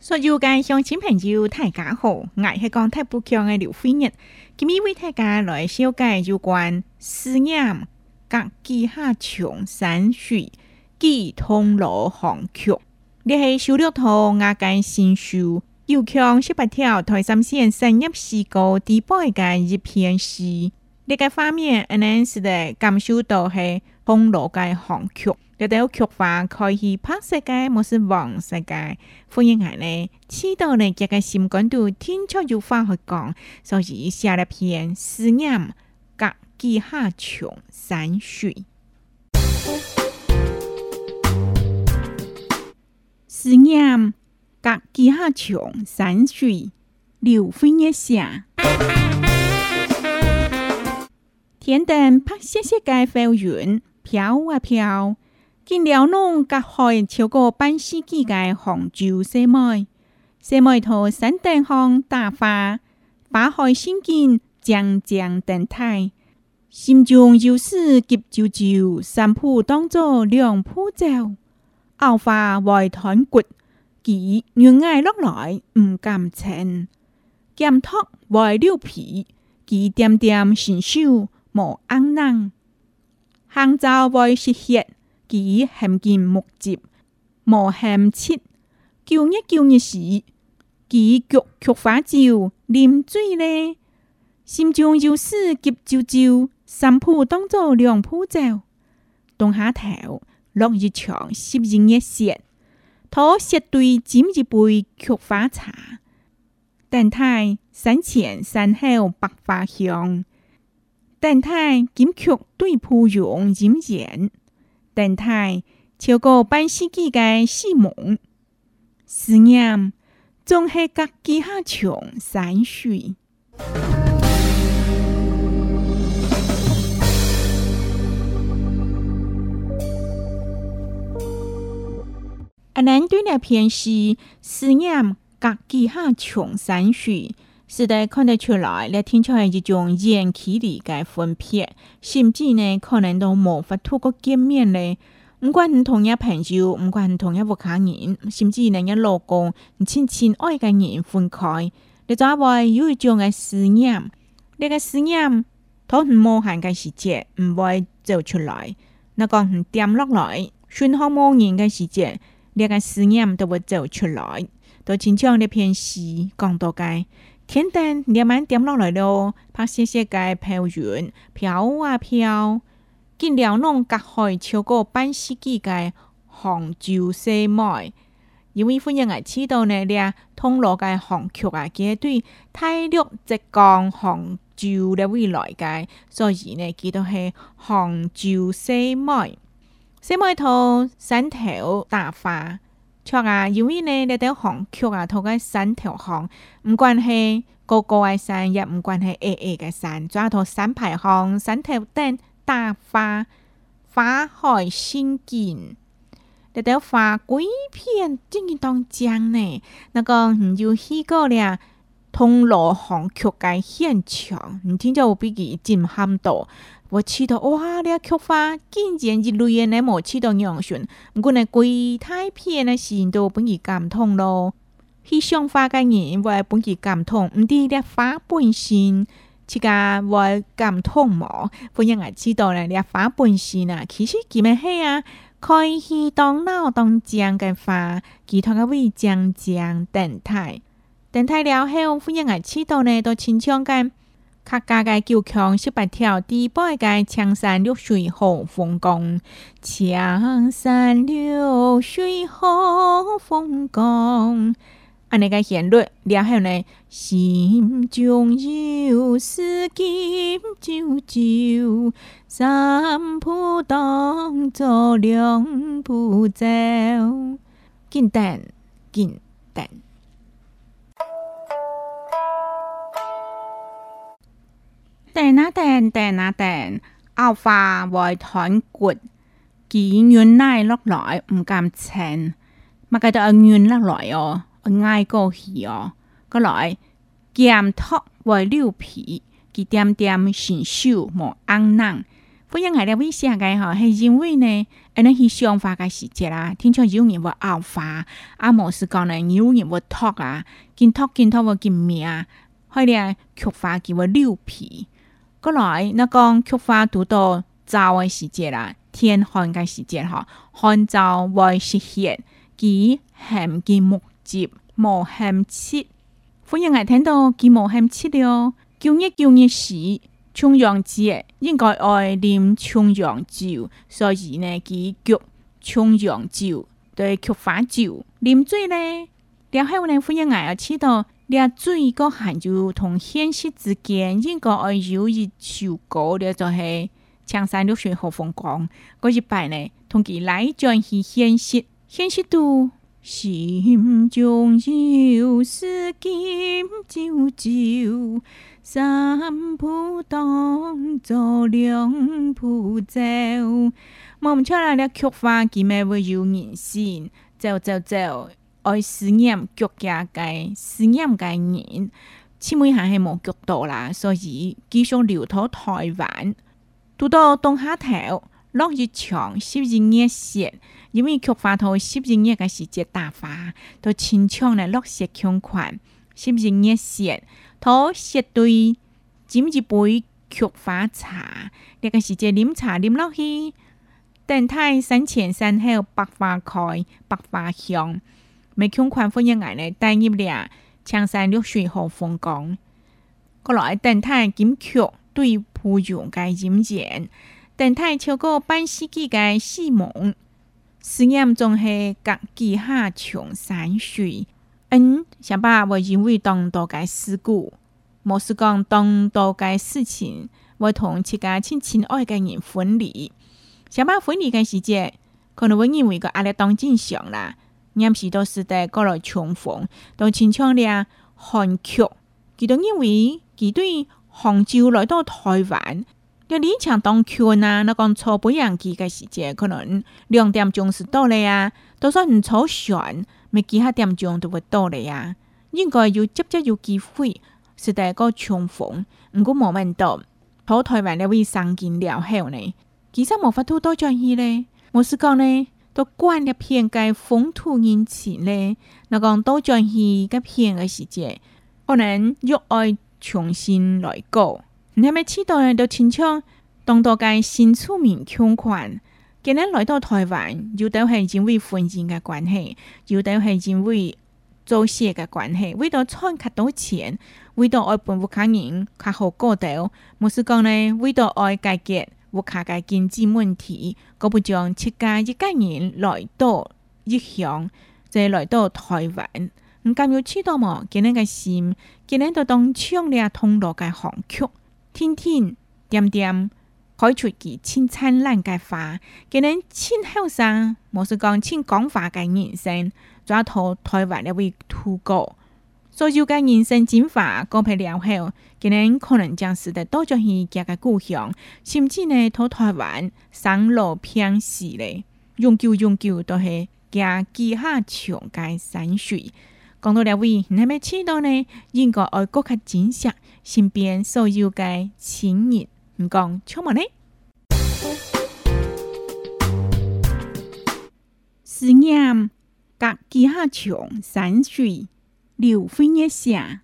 说有价乡亲朋友大家好，我系讲太不强的刘飞日。今咪位大家来修改有关思念甲记下穷山水、记通路行曲。你是修了图，我根新书《又向十八条台三线深入四高第八间一片诗。你个方面，阿恁是得感受到系通路界行曲。这啲屋企话佢系拍世界，冇识望世界。欢迎嚟，知道你嘅心感受，天出有花有讲，所以写了篇思念隔几下穷山水，思念隔几下穷山水，六飞一下，天灯拍些些嘅浮云飘啊飘。见了侬甲开超过半世纪的杭州西妹，西妹在山顶上大发，把开心境将将等待，心中有是急啾啾，三步当作两步走，后发外团骨，几软外落来唔敢穿，剑托外丢皮，几点点心手无安能，杭州外是血。己含见目接，无含切叫一叫一时，己脚却发焦，啉醉咧，心中有事急啾啾，三铺当作两铺走，东下头，落一场湿阳一斜。讨些对，斟一杯菊花茶。但太山前山后百花香，但太金曲对蒲用饮言。等待超过半世纪的希望，思念总是隔几下穷山水。啊，南端那篇诗思念隔几海长山水。时代看得出来，你听出来一种远距离个分别，甚至呢可能都无法透过见面嘞。唔管你同一朋友，唔管你同一屋企人，甚至你个老公、你亲亲爱嘅人分开，你就会有一种嘅思念。你嘅思念，同很无限嘅时间，唔会走出来；，那个很掉落来，瞬好无糊嘅时间，你嘅思念都会走出来。都天朝呢篇诗讲到嘅。天灯连晚点落来咯，拍些些个飘云飘啊飘，今了弄隔开超过半世纪该杭州西梅，因为欢迎个知道呢，俩通路该杭州啊，这对泰绿浙江杭州的未来该，所以呢，记都是杭州西梅，西梅头身条大发。却啊，因为呢呢条红确啊，同个山条红，唔管系，高高嘅山亦唔管系，矮矮嘅山，主要住山排行山条等大花、花海仙境，呢啲花鬼片真当真呢？那个唔就去过了。通锣红确嘅现场，唔着就比佢震撼到。我吃到哇了菊花，竟然一类的来无吃到杨絮，不过呢贵太偏了，都到本日感痛咯。去赏花嘅人话本日感痛，唔知你花本身，自家话感痛无？富然爱知道咧，你花本身啊，其实几咩好啊！可以去当闹当酱嘅花，其他嘅味酱酱等态，等态了后富然爱知道咧都亲像嘅。客家嘅九腔十八调，第八个青山绿水好风光，青山绿水好风光。安尼嘅旋律，了后呢？心中有诗急就就，三步当作两步走，简单，简单。等啊，等，等啊，等，傲花会团骨，几匀奶落来，唔敢缠。咪讲到匀落来哦，挨过去哦，个来减托外溜皮，几点点神手莫安难。我讲我哋微信个吼，系因为呢，阿侬是想法个时节啦。听说有人会傲花，阿莫是讲呢，有人会托啊，见托见托会见面啊，或者缺乏几话溜皮。过来，那讲菊花拄到早诶时节啦，天寒嘅时节吼，寒早为实现，其寒其木节无含七，欢迎来听到其无含七了。今日今日时，重阳节应该爱啉重阳酒，所以呢，其菊重阳酒对菊花酒啉水咧。然后呢，欢迎来啊，吃到。俩水个含就同现实之间，应该有一首歌咧，就系《江山如水好风光》。嗰一摆呢，同佮来转是现实，现实度。心中有丝金九酒，三步当做两步走。我们唱来咧，菊花今咩会有人心？走走走。在四眼脚架嘅四眼嘅人，千梅下系冇脚度啦，所以继续留到台湾，到到东下头落热场，十不月雪？因为菊花头，十不月热嘅时节大花，都清墙呢？落雪墙款，十不月雪？佢雪堆斟一杯菊花茶，呢个时节饮茶饮落去，等待山前山后百花开，百花香。美景款欢迎内来带一俩，青山绿水和风光。过来等态景剧对培养个情感，等态超过半世纪个希望。思念总是各地下穷山水。嗯，想把我因为当多该事故，冇是讲当多该事情，我同自家亲亲爱嘅人分离。想把分离嘅时间，可能会认为个压力当正常啦。当时都时代过来重逢，都前唱啲韩汉剧，佢都因为佢对杭州来到台湾，要勉强当票啊，那讲坐半日几个时间，可能两点钟是到了呀，都算唔坐船，未其他点钟都会到了呀，应该有即接有机会，是代个重逢，唔过冇问到，坐台湾呢位生见了后呢，其实冇法度多转去呢。我是讲呢。关了偏该风土人情咧，那讲都将是个片的世界，可能要爱重新来过。你系咪知道咧？到前枪，当多介新出面穷款，今日来到台湾，有都系因为婚姻嘅关系，有都系因为做事嘅关系，为到赚较多钱，为到爱本不卡人，卡好过到。我是讲呢，为到爱改革。国家嘅经济问题，国不像七家一家人来到一乡，再来到台湾。你咁要知道么？佢哋嘅心，佢哋就当唱了通乐嘅狂曲，天天点点开出几千灿烂嘅花，佢哋千后生，冇事讲千讲话嘅人生，抓住台湾一位土狗。所有嘅人生进化告别了后，今哋可能将是在多张戏家嘅故乡，甚至呢，到台湾、省、路偏西嘞，永久、永久都是家几下长嘅山水。讲到呢位，你咪知道呢？应该爱国嘅珍惜身边所有嘅亲人，唔讲出门呢？思念隔几下长山水。柳飞叶下。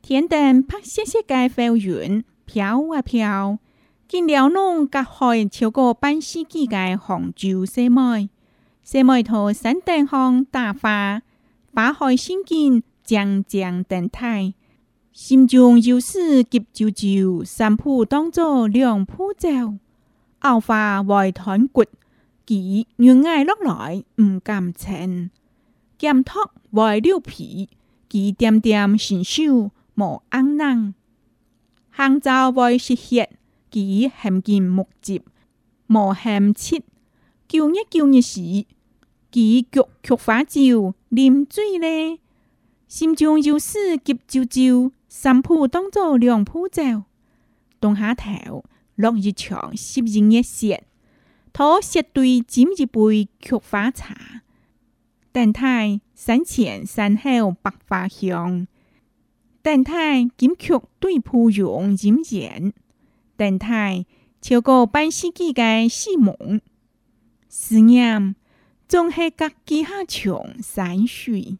天灯拍斜斜街浮云，飘啊飘。见了侬隔海超过半世纪嘅杭州西妹，西妹头山顶上大花，花海仙境，将将等待。心中有事急啾啾，三步当作两步走。后花外团骨，其原爱落来唔敢称。不剑托外六皮，几点点神手无安能；杭州外是血，几含金目疾无含七。旧日旧日时，几脚曲花酒，啉醉咧，心中有事急啾啾，三步当作两步走。动下头，落日长，夕阳也斜，讨石堆斟一杯菊花茶。邓太山前山后百花香，邓太金曲对蒲蓉吟唱，邓太超过半世纪的戏梦，思念总合各几下强山水。